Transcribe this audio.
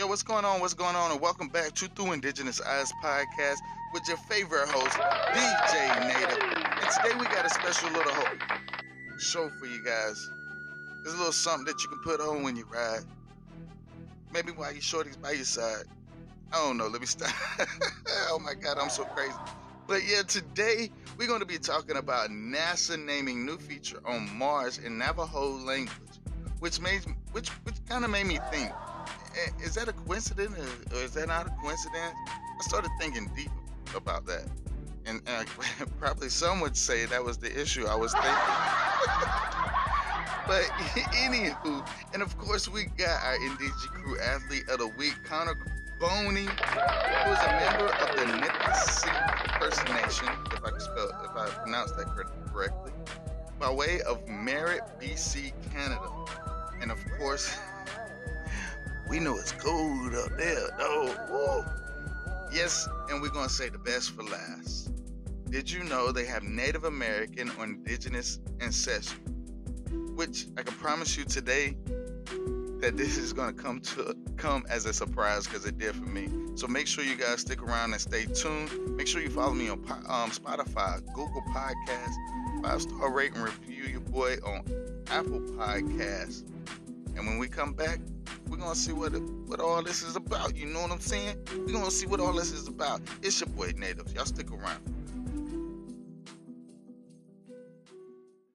Yo, what's going on? What's going on? And welcome back to Through Indigenous Eyes podcast with your favorite host, DJ Native. And today we got a special little ho- show for you guys. There's a little something that you can put on when you ride. Maybe while your shorties by your side. I don't know. Let me stop. oh my God, I'm so crazy. But yeah, today we're going to be talking about NASA naming new feature on Mars in Navajo language, which made which which kind of made me think: is that a coincidence or is that not a coincidence? I started thinking deep about that, and uh, probably some would say that was the issue I was thinking. but anywho, and of course we got our Indige Crew athlete of the week, Connor Boney, who is a member of the Nipissing First Nation, if I spell, if I pronounce that correctly, by way of Merritt, BC, Canada, and of course, we know it's cold up there, though. Yes, and we're gonna say the best for last. Did you know they have Native American or Indigenous ancestry? Which I can promise you today that this is going to come to come as a surprise because it did for me. So make sure you guys stick around and stay tuned. Make sure you follow me on um, Spotify, Google Podcasts, five star rate and review your boy on Apple Podcasts. And when we come back, we're gonna see what what all this is about. You know what I'm saying? We're gonna see what all this is about. It's your boy Natives. Y'all stick around.